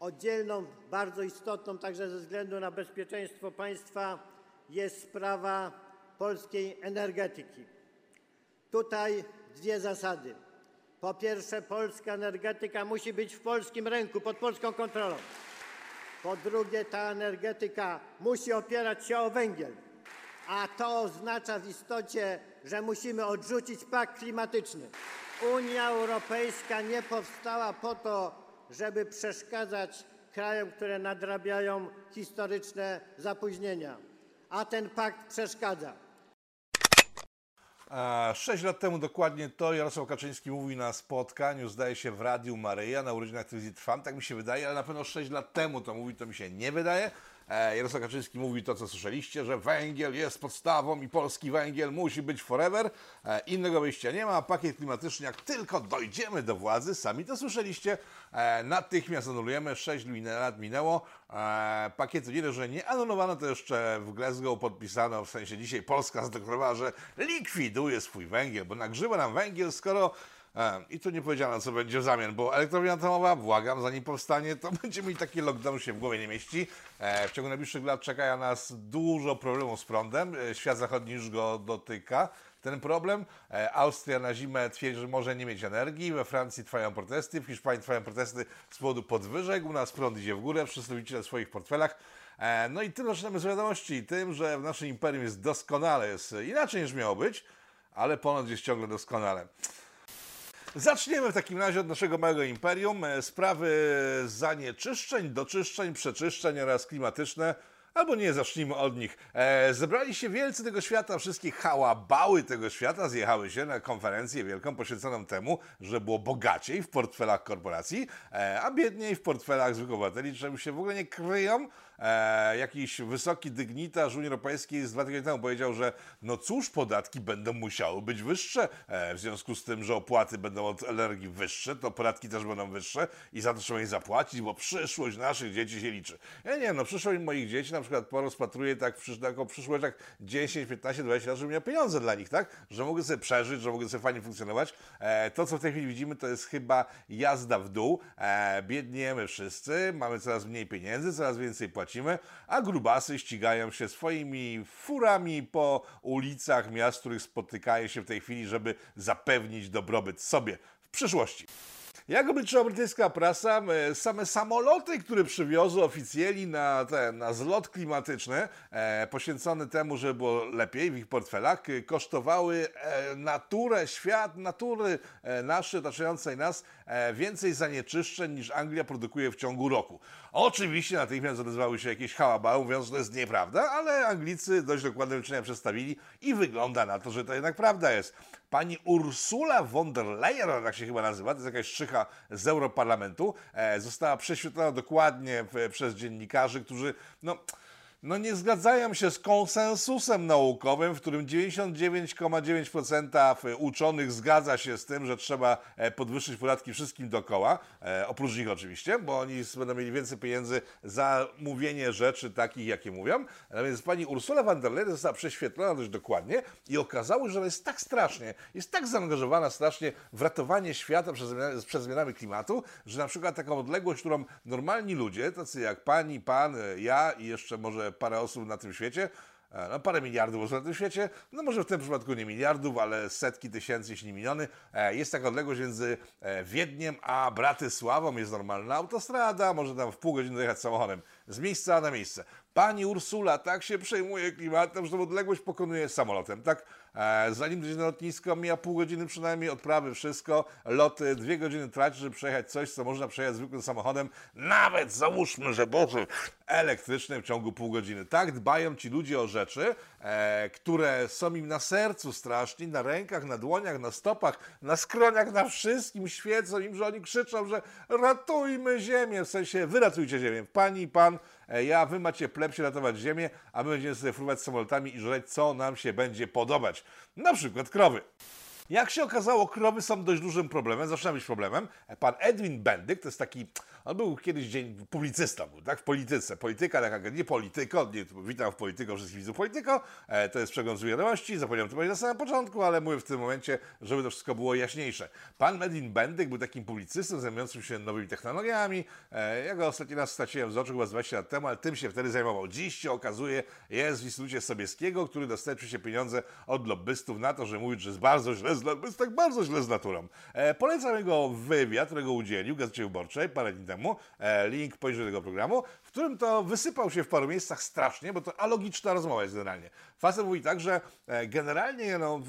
Oddzielną, bardzo istotną także ze względu na bezpieczeństwo państwa jest sprawa polskiej energetyki. Tutaj dwie zasady. Po pierwsze, polska energetyka musi być w polskim ręku, pod polską kontrolą. Po drugie, ta energetyka musi opierać się o węgiel, a to oznacza w istocie, że musimy odrzucić pakt klimatyczny. Unia Europejska nie powstała po to, żeby przeszkadzać krajom, które nadrabiają historyczne zapóźnienia, a ten pakt przeszkadza. Sześć lat temu dokładnie to Jarosław Kaczyński mówił na spotkaniu, zdaje się, w Radiu Maryja na urodzinach telewizji Trwam. Tak mi się wydaje, ale na pewno sześć lat temu to mówił, to mi się nie wydaje. E, Jarosław Kaczyński mówi to, co słyszeliście, że węgiel jest podstawą i polski węgiel musi być forever. E, Innego wyjścia nie ma. Pakiet klimatyczny, jak tylko dojdziemy do władzy, sami to słyszeliście, e, natychmiast anulujemy. Sześć lat minęło. Pakietu nie że nie anulowano, to jeszcze w Glasgow podpisano, w sensie dzisiaj Polska zdeklarowała, że likwiduje swój węgiel, bo nagrzywa nam węgiel, skoro I tu nie powiedziano, co będzie w zamian, bo elektrownia atomowa, błagam, zanim powstanie, to będzie mi taki lockdown się w głowie nie mieści. E, W ciągu najbliższych lat czeka nas dużo problemów z prądem. E, Świat zachodni już go dotyka. Ten problem. E, Austria na zimę twierdzi, że może nie mieć energii. We Francji trwają protesty, w Hiszpanii trwają protesty z powodu podwyżek. U nas prąd idzie w górę, przedstawiciele w swoich portfelach. No i tym zaczynamy z wiadomości. Tym, że w naszym imperium jest doskonale, jest inaczej niż miało być, ale ponoć jest ciągle doskonale. Zaczniemy w takim razie od naszego małego imperium. E, Sprawy zanieczyszczeń, doczyszczeń, przeczyszczeń oraz klimatyczne. Albo nie, zacznijmy od nich. E, zebrali się wielcy tego świata, wszystkie hałabały tego świata zjechały się na konferencję wielką poświęconą temu, że było bogaciej w portfelach korporacji, e, a biedniej w portfelach zwykłych obywateli, czemu się w ogóle nie kryją. E, jakiś wysoki dygnitarz Unii Europejskiej z dwa tygodnie temu powiedział, że no cóż, podatki będą musiały być wyższe, e, w związku z tym, że opłaty będą od energii wyższe, to podatki też będą wyższe i za to trzeba je zapłacić, bo przyszłość naszych dzieci się liczy. Ja nie wiem, no przyszłość moich dzieci na przykład porozpatruję tak taką przyszłość jak 10, 15, 20 lat, żebym miał pieniądze dla nich, tak? Że mogę sobie przeżyć, że mogę sobie fajnie funkcjonować. E, to, co w tej chwili widzimy, to jest chyba jazda w dół. E, biedniemy wszyscy, mamy coraz mniej pieniędzy, coraz więcej płacimy, a grubasy ścigają się swoimi furami po ulicach miast, których spotykają się w tej chwili, żeby zapewnić dobrobyt sobie w przyszłości. Jak obliczyła brytyjska prasa, e, same samoloty, które przywiozły oficjeli na, ten, na zlot klimatyczny, e, poświęcony temu, żeby było lepiej w ich portfelach, e, kosztowały e, naturę, świat natury e, naszej, otaczającej nas, e, więcej zanieczyszczeń niż Anglia produkuje w ciągu roku. Oczywiście natychmiast odezwały się jakieś hałabały, mówiąc, że to jest nieprawda, ale Anglicy dość dokładne liczenia przedstawili i wygląda na to, że to jednak prawda jest. Pani Ursula von der Leyen, tak się chyba nazywa, to jest jakaś szczycha z Europarlamentu, e, została prześwietlona dokładnie przez dziennikarzy, którzy, no, no nie zgadzają się z konsensusem naukowym, w którym 99,9% uczonych zgadza się z tym, że trzeba e, podwyższyć podatki wszystkim dookoła, e, oprócz nich oczywiście, bo oni będą mieli więcej pieniędzy za mówienie rzeczy takich, jakie mówią. Więc pani Ursula von der Leyen została prześwietlona dość dokładnie i okazało się, że ona jest tak strasznie, jest tak zaangażowana strasznie w ratowanie świata przed, zmianami- zmianami klimatu, że na przykład taką odległość, którą normalni ludzie, tacy jak pani, pan, e, ja i jeszcze może parę osób na tym świecie, e, no parę miliardów osób na tym świecie, no może w tym przypadku nie miliardów, ale setki tysięcy, jeśli nie miliony. E, Jest taka odległość między e, Wiedniem a Bratysławą, jest normalna autostrada, może tam w pół godziny dojechać samochodem z miejsca na miejsce. Pani Ursula tak się przejmuje klimatem, że tą odległość pokonuje samolotem, tak? E, zanim dojdzie na lotnisko, mija pół godziny przynajmniej, odprawy, wszystko, loty, dwie godziny traci, żeby przejechać coś, co można przejechać zwykłym samochodem, nawet załóżmy, że Boże, elektrycznym w ciągu pół godziny. Tak dbają ci ludzie o rzeczy, e, które są im na sercu strasznie, na rękach, na dłoniach, na stopach, na skroniach, na wszystkim, świecą im, że oni krzyczą, że ratujmy ziemię, w sensie wyratujcie ziemię. Pani i pan, ja, wy macie pleb się ratować ziemię, a my będziemy sobie fruwać samolotami i żreć, co nam się będzie podobać. Na przykład krowy. Jak się okazało, krowy są dość dużym problemem, zaczyna być problemem. Pan Edwin Bendyk to jest taki On był kiedyś dzień publicystą, był, tak? W polityce. Polityka, taka, nie polityko, nie, witam w polityko wszystkich widzów polityko. E, to jest przegląd wiadomości, zapomniałem to powiedzieć na samym początku, ale mówię w tym momencie, żeby to wszystko było jaśniejsze. Pan Medin Bendyk był takim publicystą zajmującym się nowymi technologiami. E, ja go ostatni raz straciłem z oczu chyba z 20 lat temu, ale tym się wtedy zajmował. Dziś się okazuje, jest w Instytucie Sobieskiego, który dostarczy się pieniądze od lobbystów na to, że mówi, że jest bardzo źle z, jest tak bardzo źle z naturą. E, polecam jego wywiad, którego udzielił w Gazecie Wyborczej parę dni temu. E, link poniżej tego programu, w którym to wysypał się w paru miejscach strasznie, bo to alogiczna rozmowa jest generalnie. Facet mówi tak, że e, generalnie, no,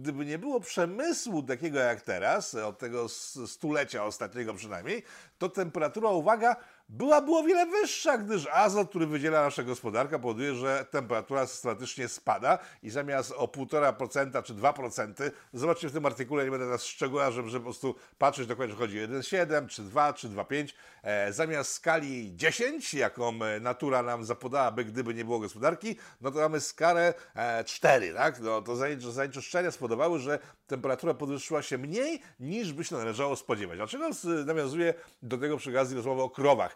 gdyby nie było przemysłu takiego jak teraz, od tego stulecia ostatniego przynajmniej, to temperatura, uwaga, byłaby o wiele wyższa, gdyż azot, który wydziela nasza gospodarka, powoduje, że temperatura systematycznie spada i zamiast o 1,5% czy 2%, zobaczcie w tym artykule, nie będę teraz szczegóła, żeby, żeby po prostu patrzeć dokładnie, że chodzi o 1,7 czy 2 czy 2,5, e, zamiast skali 10, jaką e, natura nam zapodałaby, gdyby nie było gospodarki, no to mamy skalę e, 4, tak? No, to zanieczy- zanieczyszczenia spowodowały, że temperatura podwyższyła się mniej, niż by się należało spodziewać. Dlaczego nawiązuje do tego przy okazji rozmowy o krowach?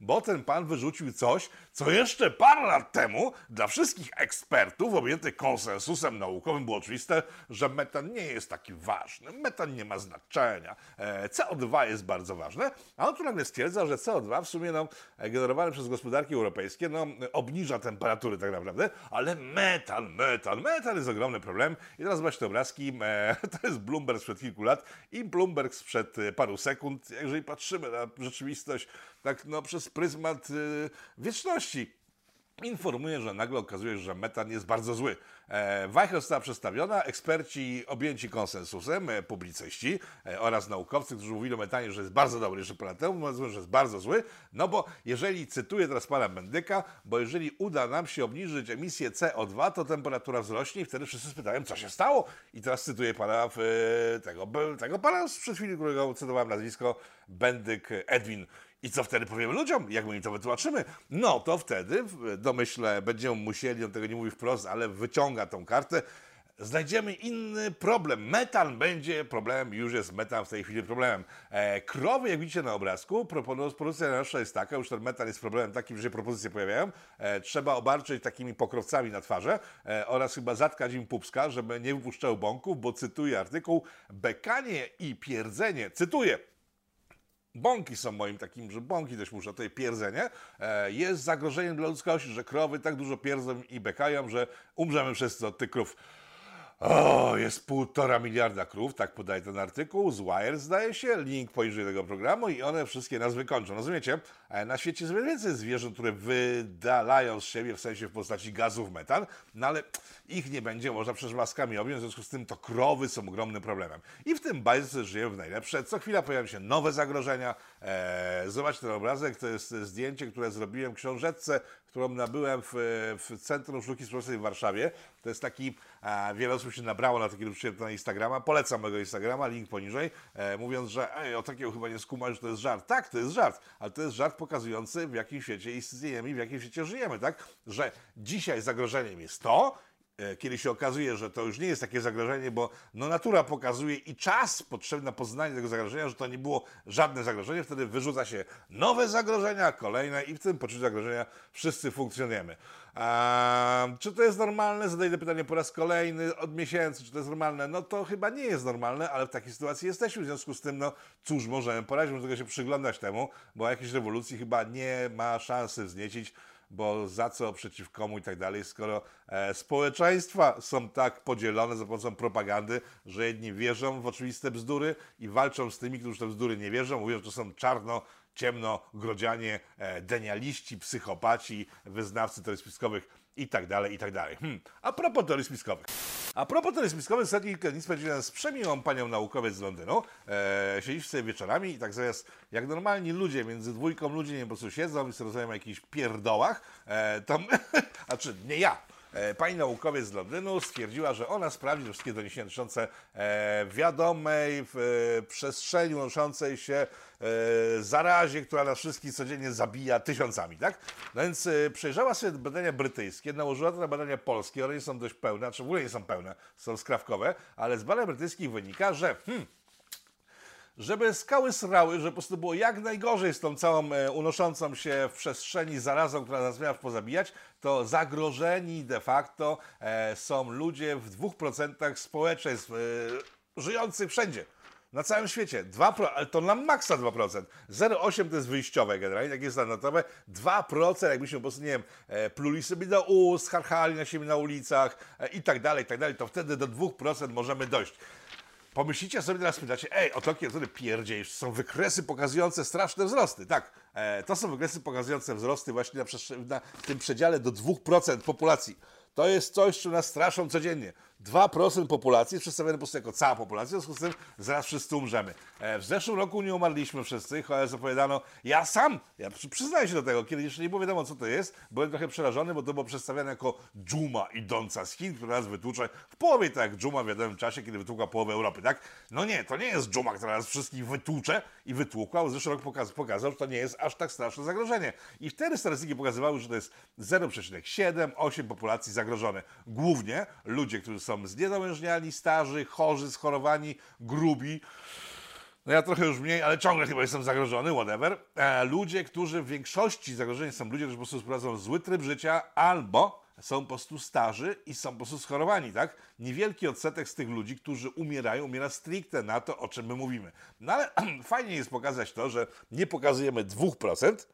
Bo ten pan wyrzucił coś, co jeszcze parę lat temu dla wszystkich ekspertów objętych konsensusem naukowym było oczywiste, że metan nie jest taki ważny, metan nie ma znaczenia, e, CO2 jest bardzo ważne, a on tu nagle stwierdza, że CO2 w sumie no, generowane przez gospodarki europejskie no, obniża temperatury tak naprawdę, ale metan, metan, metan jest ogromny problem. I teraz zobaczcie te obrazki, e, to jest Bloomberg sprzed kilku lat i Bloomberg sprzed paru sekund, jeżeli patrzymy na rzeczywistość tak no, przez pryzmat e, wieczności informuje, że nagle okazuje się, że metan jest bardzo zły. E, Wajcha została przedstawiona, eksperci objęci konsensusem, e, publicyści e, oraz naukowcy, którzy mówili o metanie, że jest bardzo dobry jeszcze temu, mówią, że jest bardzo zły, no bo jeżeli, cytuję teraz pana Bendyka, bo jeżeli uda nam się obniżyć emisję CO2, to temperatura wzrośnie i wtedy wszyscy spytają, co się stało? I teraz cytuję pana tego, tego pana sprzed chwili, którego cytowałem nazwisko, Bendyk Edwin. I co wtedy powiemy ludziom? Jak my im to wytłumaczymy? No to wtedy, domyślę, będziemy musieli, on tego nie mówi wprost, ale wyciąga tą kartę, znajdziemy inny problem. Metan będzie problemem, już jest metan w tej chwili problemem. E, krowy, jak widzicie na obrazku, propozycja nasza jest taka, już ten metan jest problemem takim, że się propozycje pojawiają, e, trzeba obarczyć takimi pokrowcami na twarze e, oraz chyba zatkać im pupska, żeby nie wypuszczały bąków, bo cytuję artykuł, bekanie i pierdzenie, cytuję, Bąki są moim takim, że bąki też muszę, tutaj pierdzenie, e, jest zagrożeniem dla ludzkości, że krowy tak dużo pierdzą i bekają, że umrzemy wszyscy od tych krów. O, jest półtora miliarda krów, tak podaje ten artykuł, z Wire zdaje się, link poniżej tego programu i one wszystkie nas wykończą. Rozumiecie? E, Na świecie jest więcej zwierząt, które wydalają z siebie, w sensie w postaci gazów metan, no ale ich nie będzie można przecież maskami objąć, w związku z tym to krowy są ogromnym problemem. I w tym bajce żyjemy w najlepsze. Co chwila pojawiają się nowe zagrożenia. E, zobaczcie ten obrazek, to jest zdjęcie, które zrobiłem w książeczce, którą nabyłem w, w Centrum Sztuki Społecznej w Warszawie. To jest taki, a, wiele osób się nabrało na takiego przyjęcia na Instagrama. Polecam mojego Instagrama, link poniżej, e, mówiąc, że ej, o takiego chyba nie skumasz, że to jest żart. Tak, to jest żart, ale to jest żart pokazujący, w jakim świecie istniejemy i w jakim świecie żyjemy, tak? Że dzisiaj zagrożeniem jest to, kiedy się okazuje, że to już nie jest takie zagrożenie, bo no, natura pokazuje i czas potrzebny na poznanie tego zagrożenia, że to nie było żadne zagrożenie, wtedy wyrzuca się nowe zagrożenia, kolejne i w tym poczuciu zagrożenia wszyscy funkcjonujemy. A, czy to jest normalne? Zadaję pytanie po raz kolejny od miesięcy, czy to jest normalne? No to chyba nie jest normalne, ale w takiej sytuacji jesteśmy, w związku z tym, no cóż możemy poradzić, możemy się przyglądać temu, bo jakiejś rewolucji chyba nie ma szansy wzniecić, bo za co, przeciw komu i tak dalej, skoro e, społeczeństwa są tak podzielone za pomocą propagandy, że jedni wierzą w oczywiste bzdury i walczą z tymi, którzy te bzdury nie wierzą, mówią, że to są czarno, ciemno, grodzianie, e, denialiści, psychopaci, wyznawcy teorii i tak dalej, i tak dalej. Hmm. A propos teorii spiskowych. A propos teorii spiskowych, ostatni kilka dni spędziłem z przemiłą panią naukowiec z Londynu. E, siedzieliśmy sobie wieczorami i tak zamiast, jak normalni ludzie, między dwójką ludzi, nie po prostu siedzą i sobie rozmawiają o jakichś pierdołach, e, to, a czy nie ja, Pani naukowiec z Londynu stwierdziła, że ona sprawdzi wszystkie doniesienia dotyczące e, wiadomej w e, przestrzeni unoszącej się e, zarazie, która nas wszystkich codziennie zabija tysiącami, tak? No więc e, przejrzała sobie badania brytyjskie, nałożyła to na badania polskie, one nie są dość pełne, znaczy w ogóle nie są pełne, są skrawkowe, ale z badań brytyjskich wynika, że hmm, żeby skały srały, że po prostu było jak najgorzej z tą całą e, unoszącą się w przestrzeni zarazą, która nas miała pozabijać, to zagrożeni de facto e, są ludzie w 2% społeczeństw e, żyjących wszędzie. Na całym świecie. 2%, ale to na maksa 2%. 0,8 to jest wyjściowe generalnie, tak jest standardowe. 2%, jakbyśmy po prostu, nie wiem, pluli sobie do ust, harchali na siebie na ulicach i tak dalej, i tak dalej, to wtedy do 2% możemy dojść. Pomyślicie sobie teraz, pytacie, ej, o takie wtedy pierdziejesz, są wykresy pokazujące straszne wzrosty. Tak, e, to są wykresy pokazujące wzrosty właśnie na, na tym przedziale do 2% populacji. To jest coś, czym nas straszą codziennie. 2% populacji jest przedstawione po prostu jako cała populacja, w związku z tym zaraz wszyscy umrzemy. E, w zeszłym roku nie umarliśmy wszyscy, chociaż zapowiadano, ja sam, ja przy- przyznaję się do tego, kiedy jeszcze nie było wiadomo, co to jest, byłem trochę przerażony, bo to było przedstawiane jako dżuma idąca z Chin, która nas wytłucze w połowie tak jak dżuma w wiadomym czasie, kiedy wytłukła połowę Europy, tak? No nie, to nie jest dżuma, która nas wszystkich wytłucze i wytłukła, bo zeszły rok pokaz, pokazał, że to nie jest aż tak straszne zagrożenie. I wtedy statystyki pokazywały, że to jest 0,7-8 populacji zagrożone. Głównie ludzie, którzy są zniedolężniali, starzy, chorzy, schorowani, grubi, no ja trochę już mniej, ale ciągle chyba jestem zagrożony, whatever. E, ludzie, którzy w większości zagrożeni są ludzie, którzy po prostu prowadzą zły tryb życia albo są po prostu starzy i są po prostu schorowani, tak? Niewielki odsetek z tych ludzi, którzy umierają, umiera stricte na to, o czym my mówimy. No ale fajnie jest pokazać to, że nie pokazujemy 2%,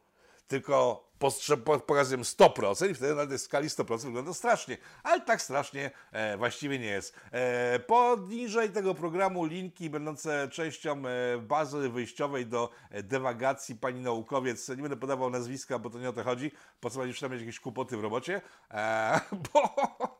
tylko postrze- po- pokazujemy 100% i wtedy na skali 100% wygląda strasznie. Ale tak strasznie e, właściwie nie jest. E, poniżej tego programu linki będące częścią e, bazy wyjściowej do e, dewagacji pani naukowiec. Nie będę podawał nazwiska, bo to nie o to chodzi. Po co będzie mieć jakieś kłopoty w robocie? E, bo...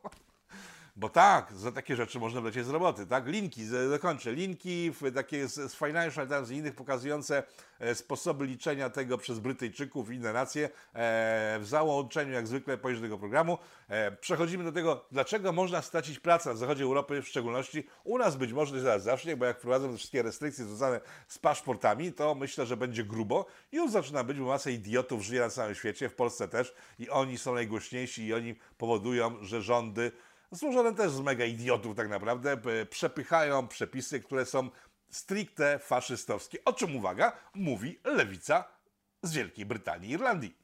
Bo tak, za takie rzeczy można wlecieć z roboty, tak? Linki, dokończę. Linki w, takie z, z Financial Times i innych pokazujące e, sposoby liczenia tego przez Brytyjczyków i inne nacje. E, w załączeniu, jak zwykle, poniżej tego programu. E, przechodzimy do tego, dlaczego można stracić pracę na zachodzie Europy w szczególności. U nas być może zaraz zacznie, bo jak wprowadzą te wszystkie restrykcje związane z paszportami, to myślę, że będzie grubo. Już zaczyna być, bo masa idiotów żyje na całym świecie, w Polsce też. I oni są najgłośniejsi i oni powodują, że rządy złożone też z mega idiotów tak naprawdę, p- przepychają przepisy, które są stricte faszystowskie. O czym, uwaga, mówi lewica z Wielkiej Brytanii i Irlandii.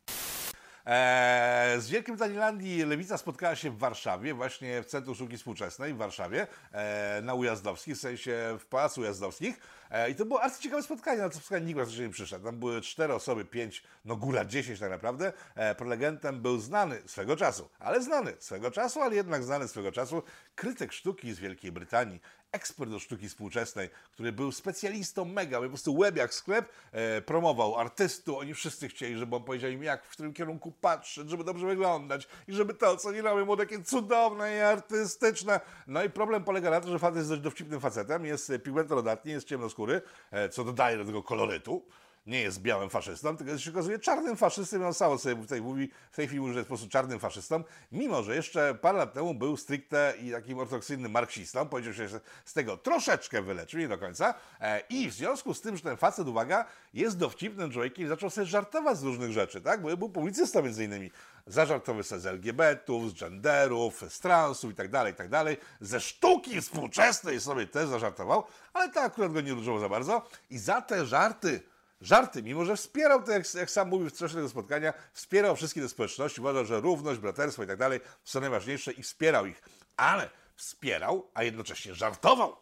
Eee, z Wielkiej Brytanii i Irlandii lewica spotkała się w Warszawie, właśnie w Centrum Sztuki Współczesnej w Warszawie, e, na Ujazdowskich, w sensie w Pałacu Ujazdowskich. E, I to było bardzo ciekawe spotkanie, na to spotkanie nikt praktycznie nie przyszedł. Tam były cztery osoby, pięć, no góra dziesięć tak naprawdę. E, prelegentem był znany swego czasu, ale znany swego czasu, ale jednak znany swego czasu, krytyk sztuki z Wielkiej Brytanii, ekspert do sztuki współczesnej, który był specjalistą mega, po prostu łeb jak sklep, e, promował artystów, oni wszyscy chcieli, żeby on powiedział im, jak w którym kierunku patrzeć, żeby dobrze wyglądać i żeby to, co nie robią, było takie cudowne i artystyczne. No i problem polega na tym, że facet jest dość dowcipnym facetem, jest pigmentodatny, jest ciemnoskóry, e, co dodaje do tego kolorytu. Nie jest białym faszystą, tylko się okazuje czarnym faszystą. On sam sobie tej, mówi, w tej chwili mówi, że jest po prostu czarnym faszystą, mimo że jeszcze parę lat temu był stricte i takim ortodoksyjnym marksistą. Powiedział się, że z tego troszeczkę wyleczył, nie do końca. E, I w związku z tym, że ten facet, uwaga, jest dowcipnym człowiekiem i zaczął sobie żartować z różnych rzeczy, tak? Bo był publicystą między innymi. Zażartował sobie z LGBT-ów, z genderów, z transów i tak dalej, i tak dalej. Ze sztuki współczesnej sobie też zażartował, ale to akurat go nie ruszyło za bardzo. I za te żarty żarty, mimo że wspierał, to jak, jak sam mówił w trakcie tego spotkania, wspierał wszystkie te społeczności, uważał, że równość, braterstwo i tak dalej są najważniejsze i wspierał ich. Ale wspierał, a jednocześnie żartował.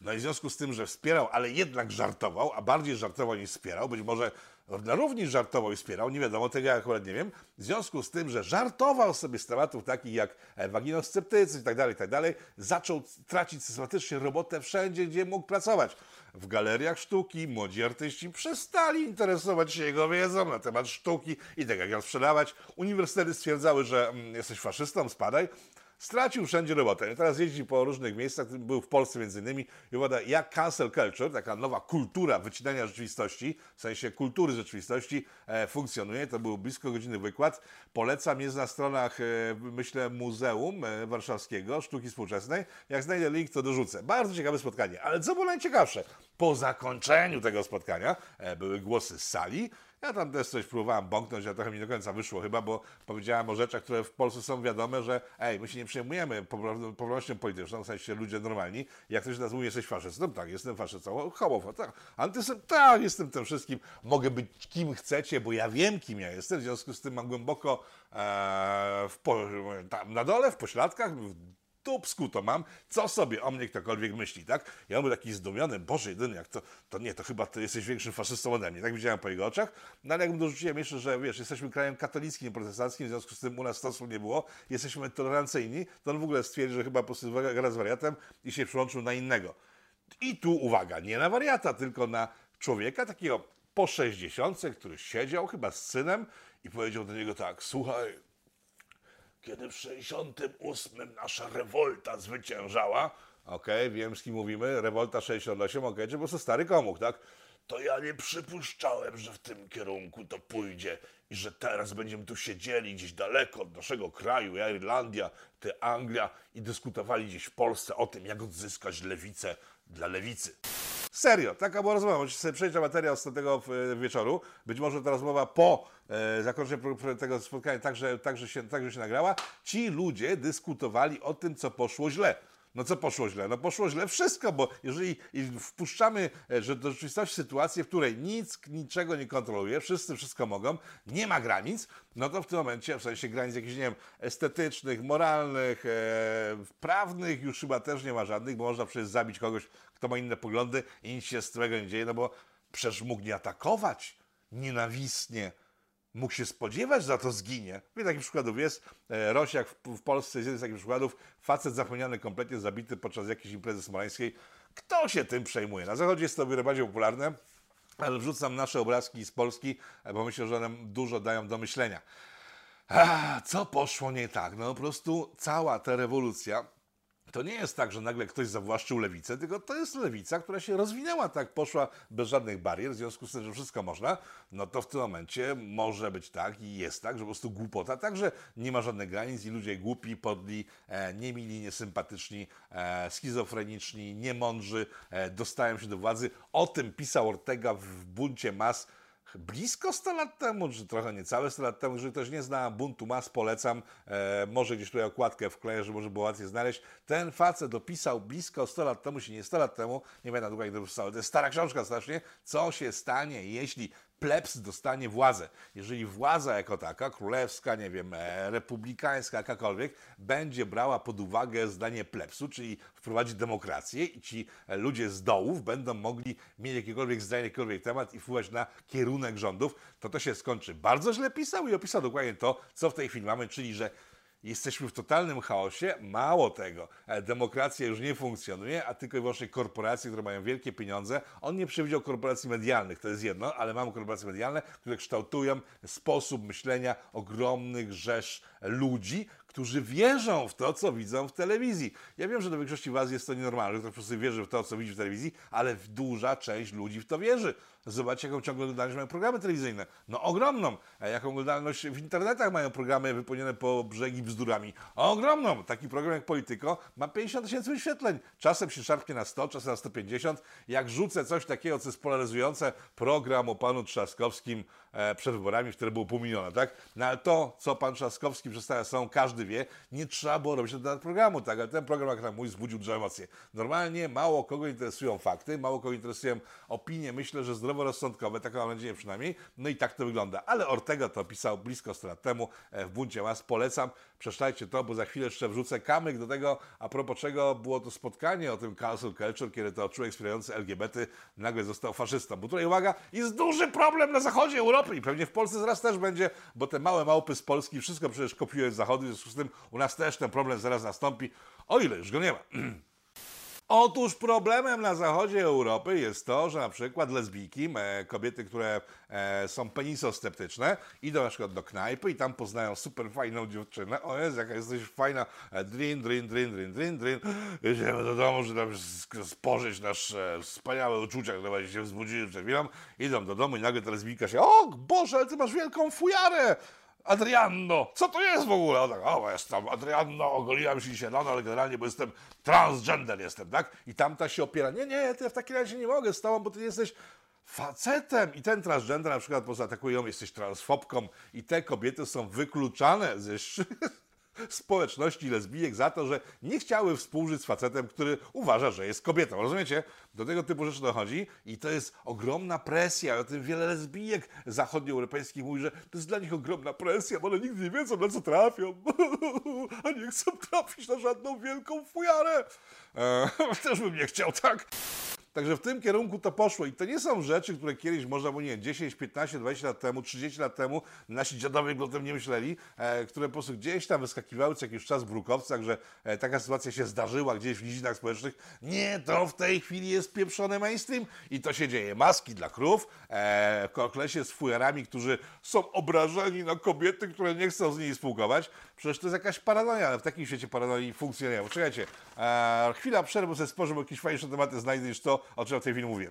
No i w związku z tym, że wspierał, ale jednak żartował, a bardziej żartował niż wspierał, być może na równi żartował i wspierał, nie wiadomo, tego ja akurat nie wiem. W związku z tym, że żartował sobie z tematów takich jak e, waginosceptycyzm i tak dalej, i tak zaczął tracić systematycznie robotę wszędzie, gdzie mógł pracować. W galeriach sztuki młodzi artyści przestali interesować się jego wiedzą na temat sztuki i tak jak ją sprzedawać. Uniwersytety stwierdzały, że mm, jesteś faszystą, spadaj. Stracił wszędzie robotę. Teraz jeździ po różnych miejscach, był w Polsce między innymi i uważa, jak cancel culture, taka nowa kultura wycinania rzeczywistości, w sensie kultury rzeczywistości e, funkcjonuje. To był blisko godziny wykład. Polecam, jest na stronach, e, myślę, Muzeum e, Warszawskiego Sztuki Współczesnej. Jak znajdę link, to dorzucę. Bardzo ciekawe spotkanie. Ale co było najciekawsze? Po zakończeniu tego spotkania e, były głosy z sali, Ja tam też coś próbowałem bąknąć, a trochę mi do końca wyszło chyba, bo powiedziałem o rzeczach, które w Polsce są wiadome, że ej, my się nie przejmujemy poprawno- poprawnością polityczną, w sensie ludzie normalni. Jak ktoś nas mówi, jesteś faszystą, tak, jestem faszystą, homofob, tak, antysem, tak, jestem tym wszystkim, mogę być kim chcecie, bo ja wiem, kim ja jestem, w związku z tym mam głęboko e, w tam na dole, w pośladkach, w dupsku to mam, co sobie o mnie ktokolwiek myśli, tak? Ja był taki zdumiony, Boże jedyny, jak to, to nie, to chyba ty jesteś większym faszystą ode mnie, tak widziałem po jego oczach, no ale jak mu dorzuciłem jeszcze, że wiesz, jesteśmy krajem katolickim, protestanckim, w związku z tym u nas stosu nie było, jesteśmy tolerancyjni, to on w ogóle stwierdził, że chyba po prostu gra z wariatem i się przyłączył na innego. I tu uwaga, nie na wariata, tylko na człowieka takiego po 60, który siedział chyba z synem i powiedział do niego tak, słuchaj, kiedy w 68 nasza rewolta zwyciężała, okej, wiem z kim mówimy, rewolta 68, okej, czy po prostu stary komuch, tak? To ja nie przypuszczałem, że w tym kierunku to pójdzie i że teraz będziemy tu siedzieli gdzieś daleko od naszego kraju, ja Irlandia, ty Anglia i dyskutowali gdzieś w Polsce o tym, jak odzyskać lewicę dla lewicy. Serio, taka była rozmowa. Możecie sobie przejść na materiał z tego e, wieczoru. Być może ta rozmowa po e, zakończeniu tego spotkania także, także, się, także się nagrała. Ci ludzie dyskutowali o tym, co poszło źle. No co poszło źle? No poszło źle wszystko, bo jeżeli wpuszczamy e, że do rzeczywistości sytuację, w której nic niczego nie kontroluje, wszyscy wszystko mogą, nie ma granic, no to w tym momencie, w sensie granic jakichś, nie wiem, estetycznych, moralnych, e, prawnych już chyba też nie ma żadnych, bo można przecież zabić kogoś, kto ma inne poglądy i nic się z tego nie dzieje, no bo przecież mógł nie atakować nienawistnie, mógł się spodziewać, że za to zginie. Wiele takich przykładów jest. E, Rosiak w, w Polsce jest jeden z takich przykładów. Facet zapomniany, kompletnie zabity podczas jakiejś imprezy smoleńskiej. Kto się tym przejmuje? Na zachodzie jest to o wiele bardziej popularne, ale wrzucam nasze obrazki z Polski, e, bo myślę, że one dużo dają do myślenia. A, co poszło nie tak? No po prostu cała ta rewolucja to nie jest tak, że nagle ktoś zawłaszczył lewicę, tylko to jest lewica, która się rozwinęła tak, poszła bez żadnych barier, w związku z tym, że wszystko można, no to w tym momencie może być tak i jest tak, że po prostu głupota, także nie ma żadnych granic i ludzie głupi, podli, e, niemili, niesympatyczni, e, schizofreniczni, niemądrzy e, dostają się do władzy. O tym pisał Ortega w buncie mas blisko 100 lat temu, czy trochę niecałe 100 lat temu, jeżeli ktoś nie zna buntu mas, polecam, e, może gdzieś tutaj okładkę wkleję, żeby może było łatwiej znaleźć. Ten facet opisał blisko 100 lat temu, czy nie 100 lat temu, nie długo jak to wstało, to jest stara książka strasznie, co się stanie, jeśli plebs dostanie władzę. Jeżeli władza jako taka, królewska, nie wiem, e, republikańska, jakakolwiek, będzie brała pod uwagę zdanie plebsu, czyli wprowadzi demokrację i ci e, ludzie z dołów będą mogli mieć jakiekolwiek zdanie, jakikolwiek temat i wpływać na kierunek rządów, to to się skończy. Bardzo źle pisał i opisał dokładnie to, co w tej chwili mamy, czyli że Jesteśmy w totalnym chaosie. Mało tego, e, demokracja już nie funkcjonuje, a tylko i wyłącznie korporacje, które mają wielkie pieniądze. On nie przewidział korporacji medialnych, to jest jedno, ale mamy korporacje medialne, które kształtują sposób myślenia ogromnych rzesz ludzi, którzy wierzą w to, co widzą w telewizji. Ja wiem, że do większości was jest to nienormalne, że ktoś po prostu wierzy w to, co widzi w telewizji, ale duża część ludzi w to wierzy. Zobaczcie, jaką ciągle oglądalność mają programy telewizyjne. No ogromną. A jaką oglądalność w internetach mają programy wypełnione po brzegi bzdurami. Ogromną. Taki program jak Polityko ma 50 tysięcy wyświetleń. Czasem się szarpnie na 100, czasem na 150. Jak rzucę coś takiego, co jest polaryzujące, program o panu Trzaskowskim przed wyborami, wtedy było pół miliona, tak? No ale to, co pan Trzaskowski przedstawia są, każdy wie, nie trzeba było robić tego programu, tak? Ale ten program, jak tam mój, wzbudził duże emocje. Normalnie mało kogo interesują fakty, mało kogo interesują opinie, myślę, że zdroworozsądkowe, taką mam nadzieję przynajmniej, no i tak to wygląda. Ale Ortega to pisał blisko 100 lat temu e, w Buncie Mas, polecam, przeczytajcie to, bo za chwilę jeszcze wrzucę kamyk do tego, a propos czego było to spotkanie o tym cancel culture, kiedy to człowiek wspierający LGBT nagle został faszystą. Bo tutaj, uwaga, jest duży problem na zachodzie Europy i pewnie w Polsce zaraz też będzie, bo te małe małpy z Polski wszystko przecież kopiują z zachodu, w związku z tym u nas też ten problem zaraz nastąpi, o ile już go nie ma. Otóż problemem na zachodzie Europy jest to, że na przykład lesbijki, e, kobiety, które e, są penisosceptyczne, idą na przykład do knajpy i tam poznają super fajną dziewczynę. O jest, jaka jesteś fajna. E, Drin, drin, drin, drin, drin, drin. Jedziemy do domu, żeby spożyć nasze wspaniałe uczucia, które się wzbudziły przed chwilą. Idą do domu i nagle ta lesbijka się, o Boże, ale ty masz wielką fujarę! Adrianno, co to jest w ogóle? O, tak, o jestem Adrianno, ogoliłam się dzisiaj rano, ale generalnie, bo jestem transgender jestem, tak? I tamta się opiera, nie, nie, ty w takim razie nie mogę z tobą, bo ty jesteś facetem i ten transgender na przykład poza atakują, jesteś transfobką i te kobiety są wykluczane ze społeczności lesbijek za to, że nie chciały współżyć z facetem, który uważa, że jest kobietą. Rozumiecie? Do tego typu rzeczy dochodzi i to jest ogromna presja. O tym wiele lesbijek zachodnioeuropejskich mówi, że to jest dla nich ogromna presja, bo one nigdy nie wiedzą, na co trafią. A nie chcą trafić na żadną wielką fujarę. Eee, też bym nie chciał, tak? Także w tym kierunku to poszło. I to nie są rzeczy, które kiedyś można było, nie wiem, 10, 15, 20 lat temu, 30 lat temu nasi dziadowie o tym nie myśleli, e, które po prostu gdzieś tam wyskakiwały co jakiś czas w brukowcach, że e, taka sytuacja się zdarzyła gdzieś w nizinach społecznych. Nie, to w tej chwili jest pieprzony mainstream i to się dzieje. Maski dla krów, e, koklesie z fujarami, którzy są obrażeni na kobiety, które nie chcą z nimi spółkować. Przecież to jest jakaś paranoja, ale w takim świecie paranoi funkcjonuje. Poczekajcie, e, chwila przerwy, sobie bo jakieś fajniejsze tematy znajdę niż to, o czym w tej chwili mówię.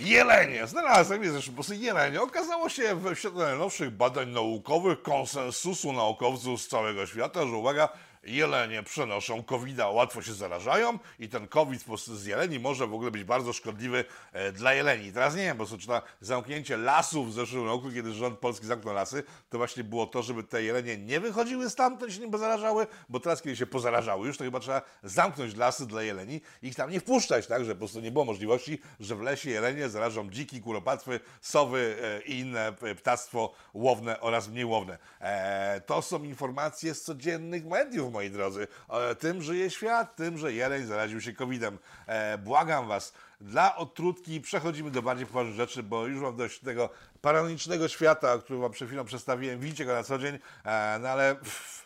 Jelenie. Znalazłem je zresztą po prostu jelenie. Okazało się w świetle najnowszych badań naukowych, konsensusu naukowców z całego świata, że uwaga, jelenie przenoszą covid łatwo się zarażają i ten COVID z jeleni może w ogóle być bardzo szkodliwy e, dla jeleni. Teraz nie wiem, bo czy na zamknięcie lasów w zeszłym roku, kiedy rząd polski zamknął lasy, to właśnie było to, żeby te jelenie nie wychodziły stamtąd, się nie zarażały, bo teraz, kiedy się pozarażały już, to chyba trzeba zamknąć lasy dla jeleni i ich tam nie wpuszczać, tak, że po prostu nie było możliwości, że w lesie jelenie zarażą dziki, kuropatwy, sowy e, i inne e, ptactwo łowne oraz mniej łowne. E, to są informacje z codziennych mediów, moi drodzy. E, tym żyje świat, tym, że jeleń zaraził się COVID-em. E, błagam was, dla odtrutki przechodzimy do bardziej poważnych rzeczy, bo już mam dość tego paranoicznego świata, który wam przed chwilą przedstawiłem. Widzicie go na co dzień, e, no ale... Pff,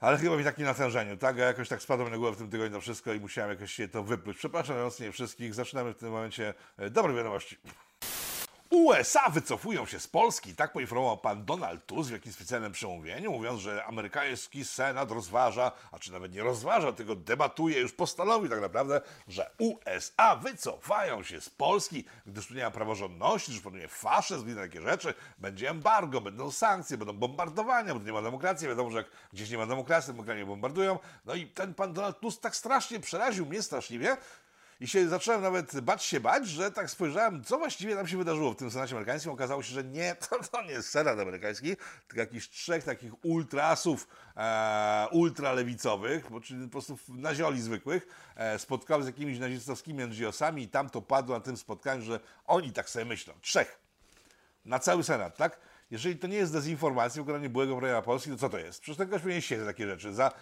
ale chyba mi taki natężeniu, tak? Ja jakoś tak spadło mi na głowę w tym tygodniu wszystko i musiałem jakoś się to wypluć. Przepraszam mocniej wszystkich. Zaczynamy w tym momencie dobre wiadomości. USA wycofują się z Polski, tak poinformował pan Donald Tusk w jakimś specjalnym przemówieniu, mówiąc, że amerykański Senat rozważa, a czy nawet nie rozważa, tylko debatuje, już postanowił tak naprawdę, że USA wycofają się z Polski, gdyż tu nie ma praworządności, że panuje faszyzm i takie rzeczy, będzie embargo, będą sankcje, będą bombardowania, bo tu nie ma demokracji, wiadomo, że jak gdzieś nie ma demokracji, to kraju bombardują. No i ten pan Donald Tusk tak strasznie przeraził mnie straszliwie, i się zacząłem nawet bać się bać, że tak spojrzałem, co właściwie tam się wydarzyło w tym Senacie amerykańskim. Okazało się, że nie, to, to nie jest Senat amerykański, tylko jakichś trzech takich ultrasów e, ultralewicowych, bo czyli po prostu nazioli zwykłych, e, z jakimiś nazistowskimi NGO-sami i tam to padło na tym spotkaniu, że oni tak sobie myślą. Trzech. Na cały Senat, tak? Jeżeli to nie jest dezinformacja, wykonanie byłego premiera Polski, to co to jest? Przecież ten gość powinien siedzieć za takie rzeczy. Za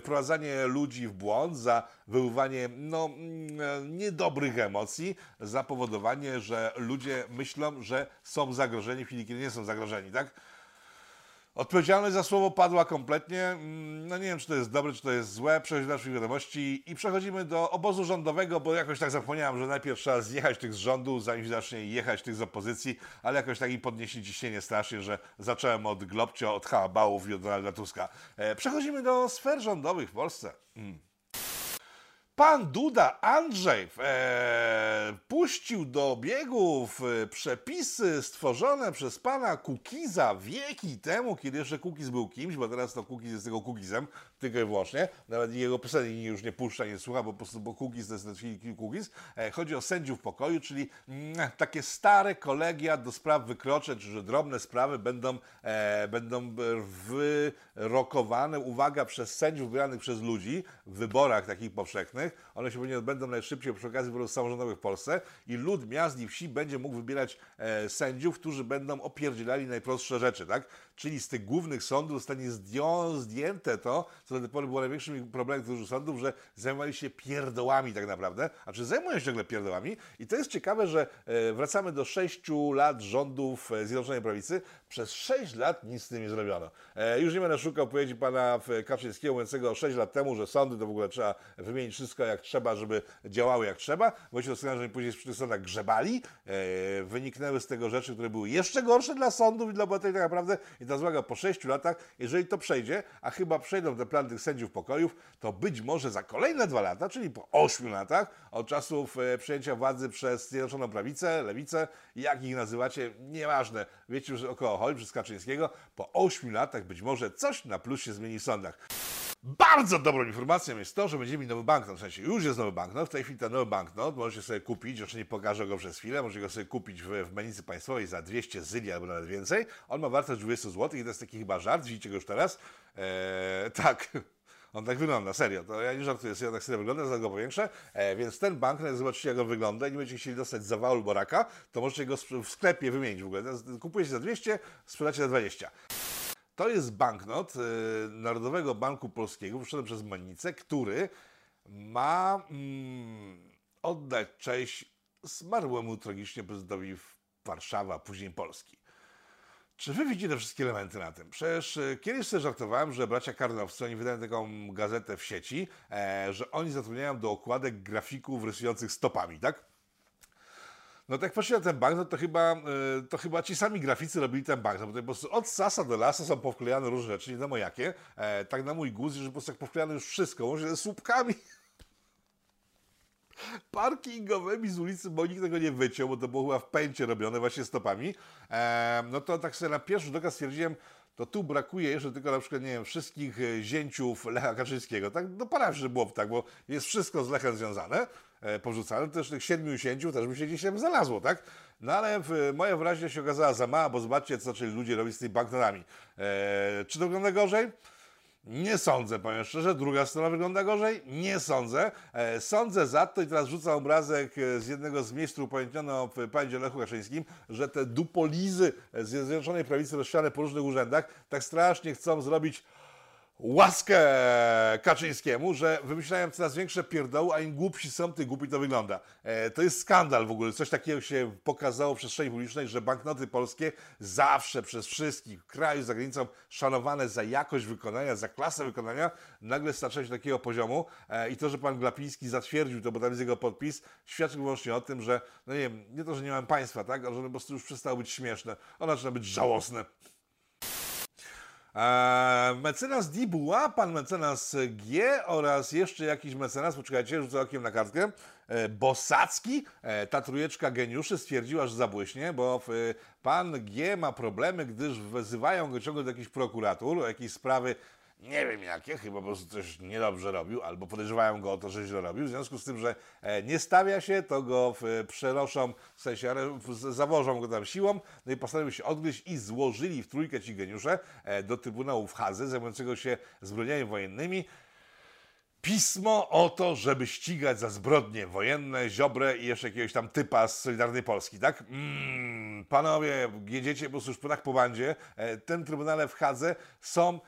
wprowadzanie ludzi w błąd, za wywoływanie no, mm, niedobrych emocji, za powodowanie, że ludzie myślą, że są zagrożeni w chwili, kiedy nie są zagrożeni, tak? Odpowiedzialność za słowo padła kompletnie. Mm, No nie wiem, czy to jest dobre, czy to jest złe. Przechodzimy do naszych wiadomości i przechodzimy do obozu rządowego, bo jakoś tak zapomniałem, że najpierw trzeba zjechać tych z rządu, zanim zacznie jechać tych z opozycji, ale jakoś tak im podnieśli ciśnienie strasznie, że zacząłem od Globcio, od Hałabałów i od Donalda Tuska. E, Przechodzimy do sfer rządowych w Polsce. Mm. Pan Duda Andrzej e, puścił do biegów e, przepisy stworzone przez pana Kukiza wieki temu, kiedy jeszcze Kukiz był kimś, bo teraz to Kukiz jest tego Kukizem, tylko i wyłącznie. Nawet jego piosenek już nie puszcza, nie słucha, bo po prostu bo Kukiz to jest tej chwili Kukiz. E, chodzi o sędziów pokoju, czyli mm, takie stare kolegia do spraw wykroczeń, że drobne sprawy będą, e, będą wyrokowane, uwaga, przez sędziów wybranych przez ludzi w wyborach takich powszechnych. One się pewnie odbędą najszybciej przy okazji wyborów samorządowych w Polsce i lud miast i wsi będzie mógł wybierać e, sędziów, którzy będą opierdzielali najprostsze rzeczy, tak? Czyli z tych głównych sądów zostanie zdjęte to, co do tej pory było największym problemem dużych sądów, że zajmowali się pierdołami tak naprawdę, a czy zajmują się ciągle pierdołami? I to jest ciekawe, że e, wracamy do sześciu lat rządów e, Zjednoczonej Prawicy, przez sześć lat nic z tym nie zrobiono. E, już nie będę szukał powiedzi pana Kaczyńskiego mówiącego 6 lat temu, że sądy to w ogóle trzeba wymienić wszystko jak trzeba, żeby działały jak trzeba, bo się doskonale, że później przy tych sądach grzebali, e, wyniknęły z tego rzeczy, które były jeszcze gorsze dla sądów i dla obywateli tak naprawdę. I ta zwaga po 6 latach, jeżeli to przejdzie, a chyba przejdą te plany tych sędziów pokojów, to być może za kolejne dwa lata, czyli po 8 latach od czasów e, przejęcia władzy przez Zjednoczoną Prawicę, Lewicę, jak ich nazywacie, nieważne, wiecie już o kogo chodzi, przez Kaczyńskiego, po 8 latach być może coś na plus się zmieni w sądach. Bardzo dobrą informacją jest to, że będziemy mieli nowy banknot. W sensie już jest nowy banknot. W tej chwili ten nowy banknot możecie sobie kupić, jeszcze nie pokażę go przez chwilę, możecie go sobie kupić w, w Menicy Państwowej za 200 zyli albo nawet więcej. On ma wartość 20 zł i to jest taki chyba żart, widzicie go już teraz. Eee, tak. On tak wygląda, serio. To ja nie żartuję, on tak serio wygląda, zaraz go powiększę. E, więc ten banknot, zobaczycie jak on wygląda i nie będziecie chcieli dostać zawału boraka, to możecie go w sklepie wymienić w ogóle. Kupujecie za 200, sprzedacie za 20. To jest banknot y, Narodowego Banku Polskiego, wyszedł przez Mennicę, który ma mm, oddać cześć zmarłemu tragicznie prezydentowi Warszawy, a później Polski. Czy wy widzicie te wszystkie elementy na tym? Przecież y, kiedyś sobie żartowałem, że bracia Karnowscy, oni wydają taką gazetę w sieci, e, że oni zatrudniają do okładek grafików rysujących stopami, tak? No tak jak patrzę na ten banknot, to chyba, y, to chyba ci sami graficy robili ten banknot, bo to po prostu od sasa do lasa są powklejane różne rzeczy, nie wiadomo jakie. E, tak na mój gust, że po prostu jak powklejane już wszystko, łącznie ze słupkami parkingowymi z ulicy, bo nikt tego nie wyciął, bo to było chyba w pęcie robione właśnie stopami. No to tak sobie na pierwszy rzut oka stwierdziłem, to tu brakuje jeszcze tylko na przykład, nie wiem, wszystkich e, zięciów Lecha Kaczyńskiego. Tak, no że było tak, bo jest wszystko z Lechem związane, e, porzucane, też tych siedmiu zięciów też by się gdzieś tam znalazło, tak? No ale w, moja wyobraźnia się okazała za mała, bo zobaczcie, co zaczęli ludzie robić z tymi banknotami. E, czy to wygląda gorzej? Nie sądzę, powiem szczerze. Druga strona wygląda gorzej? Nie sądzę. E, sądzę za to, i teraz rzucam obrazek e, z jednego z miejsc, który upamiętniono w pędzie Lechu Kaczyńskim, że te dupolizy z Zjednoczonej Prawicy rozsiane po różnych urzędach tak strasznie chcą zrobić łaskę Kaczyńskiemu, że wymyślają coraz większe pierdoły, a im głupsi są, tym głupi to wygląda. E, to jest skandal w ogóle. Coś takiego się pokazało w przestrzeni publicznej, że banknoty polskie zawsze przez wszystkich w kraju, za granicą szanowane za jakość wykonania, za klasę wykonania, nagle starczają się takiego poziomu e, i to, że pan Glapiński zatwierdził to, bo tam jest jego podpis, świadczy wyłącznie o tym, że no nie wiem, nie to, że nie mamy państwa, tak, ale że po prostu już przestało być śmieszne. Ono zaczyna być żałosne. Mecenas Dibuła, pan mecenas G oraz jeszcze jakiś mecenas, poczekajcie, rzucę okiem na kartkę, e, Bosacki, e, ta trójeczka geniuszy stwierdziła, że zabłyśnie, bo e, pan G ma problemy, gdyż wzywają go ciągle do jakichś prokuratur, o jakieś sprawy nie wiem jakie, chyba po prostu coś niedobrze robił, albo podejrzewają go o to, że źle robił. W związku z tym, że e, nie stawia się, to go w, przenoszą, w sensie zawożą go tam siłą, no i postanowił się odgryźć i złożyli w trójkę ci geniusze e, do Trybunału w Hadze, zajmującego się zbrodniami wojennymi, pismo o to, żeby ścigać za zbrodnie wojenne Ziobrę i jeszcze jakiegoś tam typa z Solidarnej Polski, tak? Mm, panowie, jedziecie po prostu już po tak po bandzie. E, tym Trybunale w Hadze są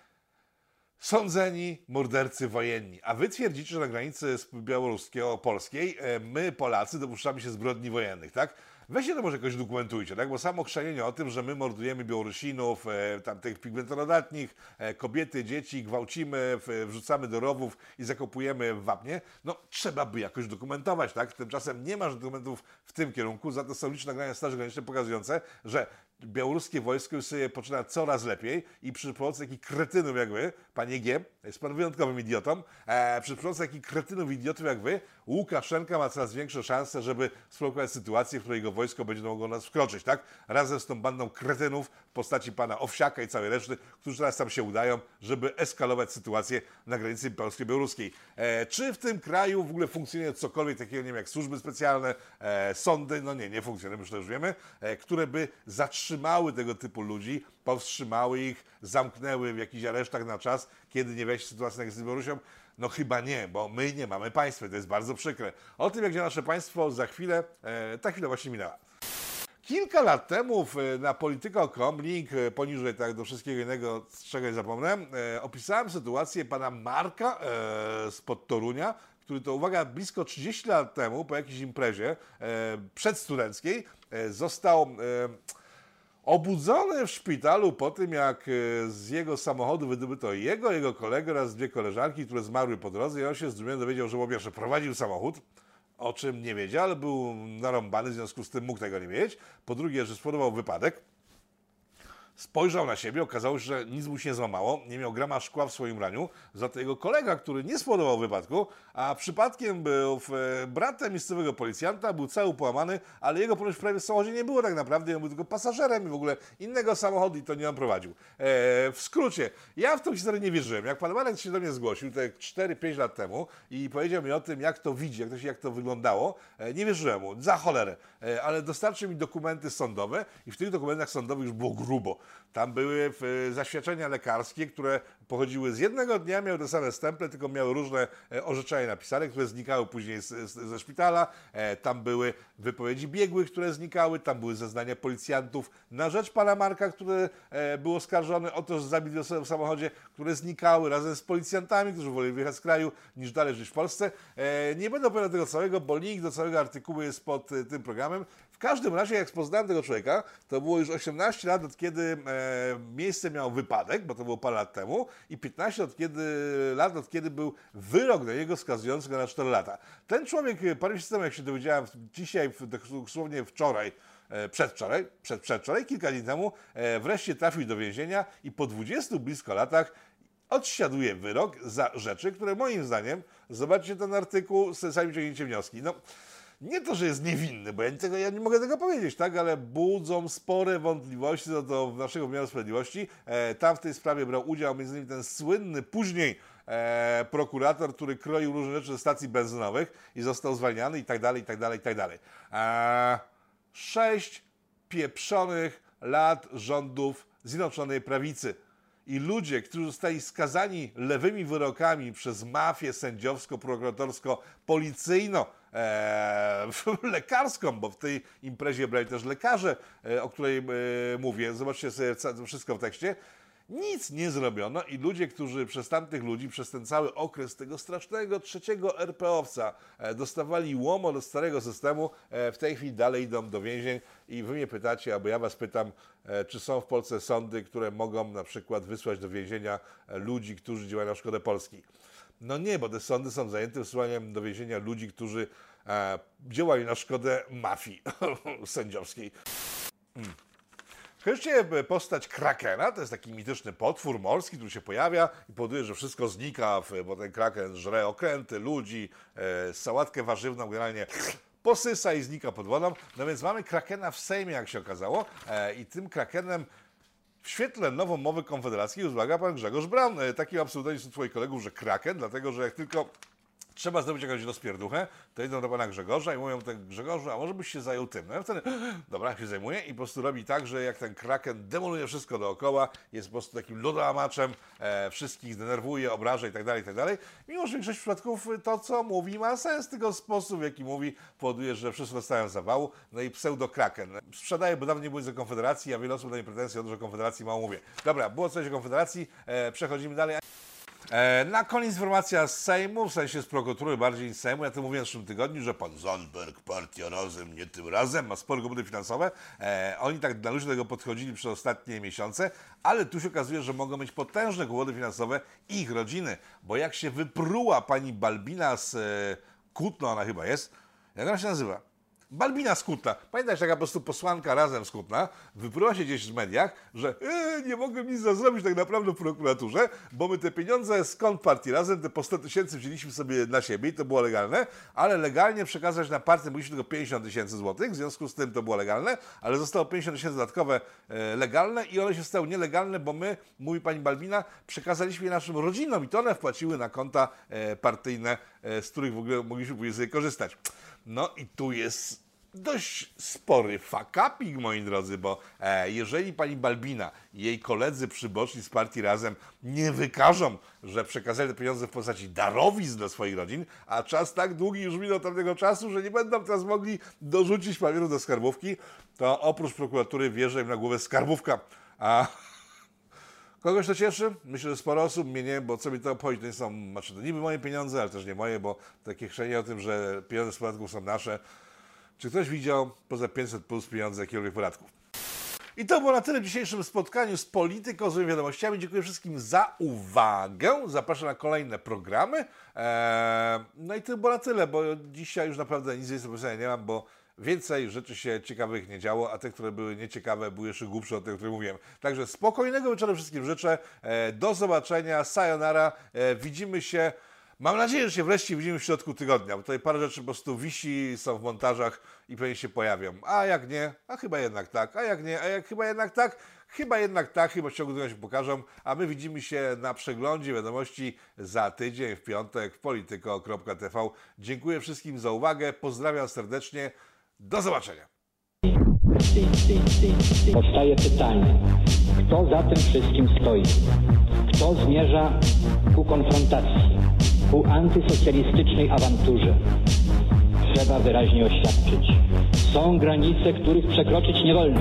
sądzeni mordercy wojenni. A wy twierdzicie, że na granicy białoruskiego-polskiej e, my, Polacy, dopuszczamy się zbrodni wojennych, tak? Weźcie to może jakoś dokumentujcie, tak? Bo samo chrzanienie o tym, że my mordujemy Białorusinów, e, tam tych pigmentonodatnich, e, kobiety, dzieci, gwałcimy, w, wrzucamy do rowów i zakopujemy w wapnie, no trzeba by jakoś dokumentować, tak? Tymczasem nie masz dokumentów w tym kierunku, za to są liczne nagrania Straży Granicznej pokazujące, że białoruskie wojsko już sobie poczyna coraz lepiej i przy pomocy takich kretynów jak wy, panie G, jest pan wyjątkowym idiotą, e, przy pomocy takich kretynów idiotów jak wy, Łukaszenka ma coraz większe szanse, żeby sprowokować sytuację, w której jego wojsko będzie mogło nas wkroczyć, tak? Razem z tą bandą kretynów w postaci pana Owsiaka i całej reszty, którzy teraz tam się udają, żeby eskalować sytuację na granicy polsko-białoruskiej. E, czy w tym kraju w ogóle funkcjonuje cokolwiek takiego, nie wiem, jak służby specjalne, e, sądy, no nie, nie funkcjonuje, już to już wiemy, e, które by zatrzymały tego typu ludzi, powstrzymały ich, zamknęły w jakichś aresztach na czas, kiedy nie weź sytuacja jak z Białorusią? No chyba nie, bo my nie mamy państwa to jest bardzo przykre. O tym, jak działa nasze państwo, za chwilę, e, ta chwila właśnie minęła. Kilka lat temu w, na Polityko.com, link e, poniżej tak do wszystkiego innego, z czego nie zapomnę, e, opisałem sytuację pana Marka e, spod Torunia, który to, uwaga, blisko 30 lat temu po jakiejś imprezie e, przedstudenckiej e, został... E, Obudzony w szpitalu po tym, jak e, z jego samochodu wydobyto jego, jego kolegę oraz dwie koleżanki, które zmarły po drodze i on się zdumiony dowiedział, że po pierwsze prowadził samochód, o czym nie wiedział, ale był narąbany, w związku z tym mógł tego nie wiedzieć. Po drugie, że spowodował wypadek. Spojrzał na siebie, okazało się, że nic mu się nie złamało, nie miał grama szkła w swoim raniu. Za to jego kolega, który nie spowodował wypadku, a przypadkiem był e, bratem miejscowego policjanta, był cały połamany, ale jego ponoć prawie w samochodzie nie było tak naprawdę, on był tylko pasażerem i w ogóle innego samochodu i to nie on prowadził. E, w skrócie, ja w tą historię nie wierzyłem. Jak pan Marek się do mnie zgłosił, te 4-5 lat temu i powiedział mi o tym, jak to widzi, jak to, się, jak to wyglądało, e, nie wierzyłem mu, za cholerę. Ale dostarczył mi dokumenty sądowe i w tych dokumentach sądowych już było grubo. Tam były e, zaświadczenia lekarskie, które pochodziły z jednego dnia, miały te same stemple, tylko miały różne e, orzeczenia napisane, które znikały później z, z, ze szpitala. E, Tam były wypowiedzi biegłych, które znikały, tam były zeznania policjantów na rzecz pana Marka, który był oskarżony o to, że zabił osobę w samochodzie, które znikały razem z policjantami, którzy woleli wyjechać z kraju, niż dalej żyć w Polsce. Nie będę opowiadał tego całego, bo link do całego artykułu jest pod tym programem. Każdym razie, jak poznałem tego człowieka, to było już 18 lat, od kiedy e, miejsce miał wypadek, bo to było parę lat temu, i 15 od kiedy, lat, od kiedy był wyrok na niego skazujący go na 4 lata. Ten człowiek, e, parę miesięcy temu, jak się dowiedziałem, dzisiaj, w- dosłownie wczoraj, e, przedwczoraj, przed, przedwczoraj, kilka dni temu, e, wreszcie trafił do więzienia i po 20 blisko latach odsiaduje wyrok za rzeczy, które moim zdaniem, zobaczcie ten artykuł, sami ciągnięcie wnioski. No, nie to, że jest niewinny, bo ja, tego, ja nie mogę tego powiedzieć, tak, ale budzą spore wątpliwości co do naszego wymiaru sprawiedliwości. E, tam w tej sprawie brał udział innymi ten słynny później e, prokurator, który kroił różne rzeczy ze stacji benzynowych i został zwalniany i tak dalej, i tak dalej, i tak dalej. E, sześć pieprzonych lat rządów Zjednoczonej Prawicy. I ludzie, którzy zostali skazani lewymi wyrokami przez mafię sędziowsko-prokuratorsko-policyjno, e, lekarską, bo w tej imprezie brali też lekarze, e, o której e, mówię, zobaczcie sobie wszystko w tekście, nic nie zrobiono i ludzie, którzy przez tamtych ludzi, przez ten cały okres tego strasznego trzeciego RPO-wca e, dostawali łomo do starego systemu, e, w tej chwili dalej idą do więzień i wy mnie pytacie, albo ja was pytam, e, czy są w Polsce sądy, które mogą na przykład wysłać do więzienia ludzi, którzy działają na szkodę Polski. No nie, bo te sądy są zajęte wysyłaniem do więzienia ludzi, którzy e, działają na szkodę mafii sędziowskiej. Kojarzycie postać Krakena? To jest taki mityczny potwór morski, który się pojawia i powoduje, że wszystko znika, bo ten Kraken żre okręty, ludzi, e, sałatkę warzywną, generalnie posysa i znika pod wodą. No więc mamy Krakena w Sejmie, jak się okazało e, i tym Krakenem w świetle nową mowy Konfederacji uzmaga pan Grzegorz Braun. E, Taki mam pseudonizm u twoich kolegów, że Kraken, dlatego że jak tylko trzeba zrobić jakąś rozpierduchę, to idą do pana Grzegorza i mówią tak, Grzegorzu, a może byś się zajął tym? No ja wtedy, dobra, się zajmuję i po prostu robi tak, że jak ten kraken demoluje wszystko dookoła, jest po prostu takim lodoamaczem, e, wszystkich denerwuje, obraża i tak dalej, i tak dalej. Mimo, że w większości przypadków to, co mówi, ma sens, tylko sposób, w jaki mówi, powoduje, że wszyscy dostają zawału. No i pseudo-kraken. Sprzedaje, bo dawno nie były za Konfederacji, a wiele osób daje pretensje o to, że Konfederacji mało mówię. Dobra, było coś o Konfederacji, e, przechodzimy dalej. E, Na koniec informacja z Sejmu, w sensie z prokuratury bardziej niż Sejmu. Ja to mówiłem w zeszłym tygodniu, że pan Zandberg, partia razem, nie tym razem, ma spore kłopoty finansowe. E, oni tak na luźno tego podchodzili przez ostatnie miesiące, ale tu się okazuje, że mogą mieć potężne kłopoty finansowe ich rodziny, bo jak się wypruła pani Balbina z e, Kutno, ona chyba jest, jak ona się nazywa? Balbina z Kutna. Pamiętasz, taka po prostu posłanka razem z Kutna się gdzieś w mediach, że e, nie mogłem nic zrobić tak naprawdę w prokuraturze, bo my te pieniądze skąd partii razem, te po 100 tysięcy wzięliśmy sobie na siebie i to było legalne, ale legalnie przekazać na partię mogliśmy tylko 50 tysięcy złotych, w związku z tym to było legalne, ale zostało 50 tysięcy dodatkowe e, legalne i one się stały nielegalne, bo my, mówi pani Balbina, przekazaliśmy je naszym rodzinom i to one wpłaciły na konta e, partyjne, e, z których w ogóle mogliśmy później sobie korzystać. No i tu jest dość spory fakapik, moi drodzy, bo e, jeżeli pani Balbina i jej koledzy przyboczni z partii Razem nie wykażą, że przekazali te pieniądze w postaci darowizn do swoich rodzin, a czas tak długi już minął tamtego czasu, że nie będą teraz mogli dorzucić papierów do skarbówki, to oprócz prokuratury wierzę im na głowę skarbówka. A Kogoś to cieszy? Myślę, że sporo osób mnie nie, bo co mi to obchodzi, to nie są, znaczy to niby moje pieniądze, ale też nie moje, bo takie chrzenie o tym, że pieniądze z podatków są nasze. Czy ktoś widział poza 500 plus pieniądze jakiegokolwiek podatków? I to było na tyle w dzisiejszym spotkaniu z Polityką, z wiadomościami. Dziękuję wszystkim za uwagę. Zapraszam na kolejne programy. Eee, no i to było na tyle, bo dzisiaj już naprawdę nic więcej do powiedzenia nie mam, bo więcej rzeczy się ciekawych nie działo, a te, które były nieciekawe, były jeszcze głupsze od tych, o których mówiłem. Także spokojnego wieczoru wszystkim życzę. E, Do zobaczenia, sayonara. E, Widzimy się. Mam nadzieję, że się wreszcie widzimy w środku tygodnia, bo tutaj parę rzeczy po prostu wisi, są w montażach i pewnie się pojawią. A jak nie, a chyba jednak tak, a jak nie, a jak chyba jednak tak, chyba jednak tak, chyba w ciągu dnia się pokażą, a my widzimy się na przeglądzie wiadomości za tydzień w piątek w polityko.tv. Dziękuję wszystkim za uwagę, pozdrawiam serdecznie, do zobaczenia. Powstaje pytanie, kto za tym wszystkim stoi? Kto zmierza ku konfrontacji, ku antysocjalistycznej awanturze? Trzeba wyraźnie oświadczyć. Są granice, których przekroczyć nie wolno.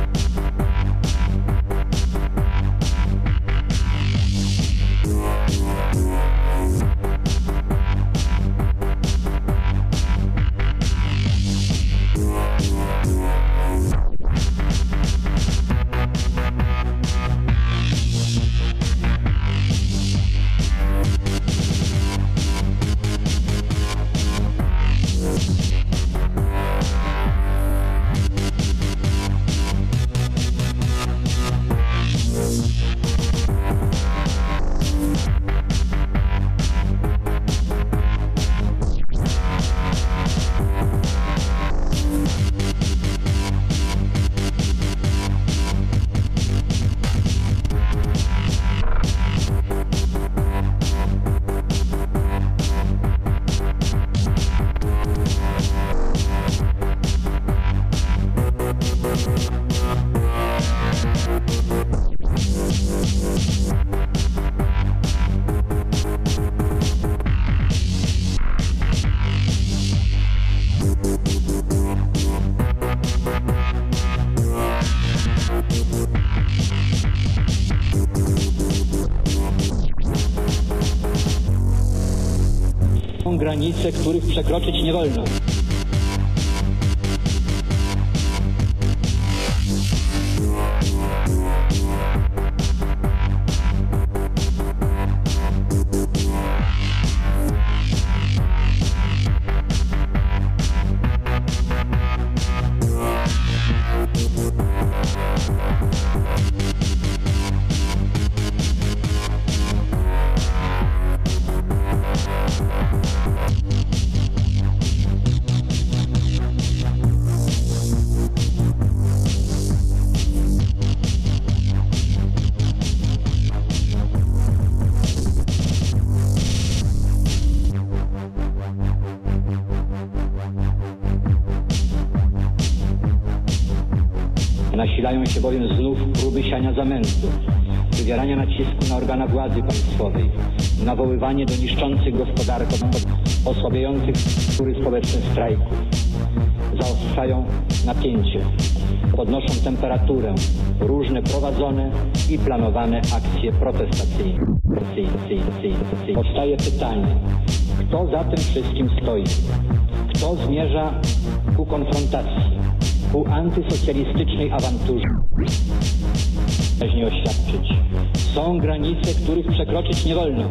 Granice, których przekroczyć nie wolno. Się bowiem znów próby siania zamętu, wywierania nacisku na organa władzy państwowej, nawoływanie do niszczących gospodarkę, osłabiających struktury społeczne strajków. zaostrzają napięcie, podnoszą temperaturę różne prowadzone i planowane akcje protestacyjne. Powstaje pytanie, kto za tym wszystkim stoi? Kto zmierza ku konfrontacji, ku antysocjalistycznej awanturze? Wyraźnie oświadczyć. Są granice, których przekroczyć nie wolno.